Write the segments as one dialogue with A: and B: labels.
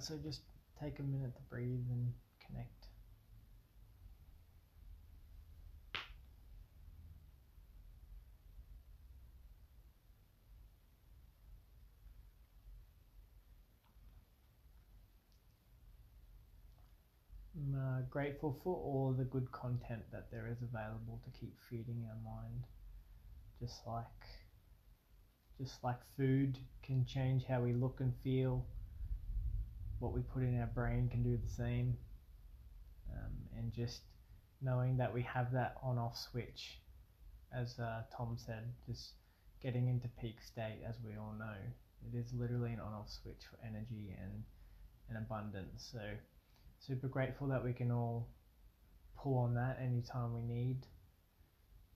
A: so just take a minute to breathe and connect. I'm uh, grateful for all the good content that there is available to keep feeding our mind. Just like just like food can change how we look and feel, what we put in our brain can do the same. Um, and just knowing that we have that on off switch, as uh, Tom said, just getting into peak state, as we all know, it is literally an on off switch for energy and, and abundance. So, super grateful that we can all pull on that anytime we need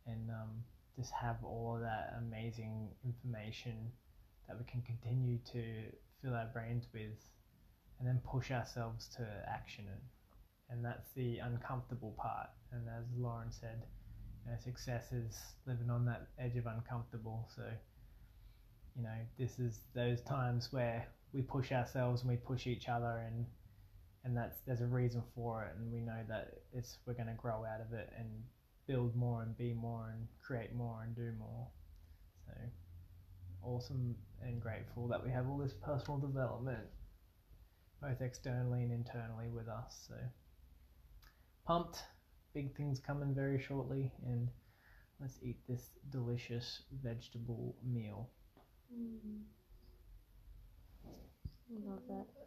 A: and um, just have all of that amazing information that we can continue to fill our brains with and then push ourselves to action it. And that's the uncomfortable part. And as Lauren said, you know, success is living on that edge of uncomfortable. So, you know, this is those times where we push ourselves and we push each other and and that's there's a reason for it and we know that it's we're going to grow out of it and build more and be more and create more and do more so awesome and grateful that we have all this personal development both externally and internally with us so pumped big things coming very shortly and let's eat this delicious vegetable meal
B: Mm. Love that.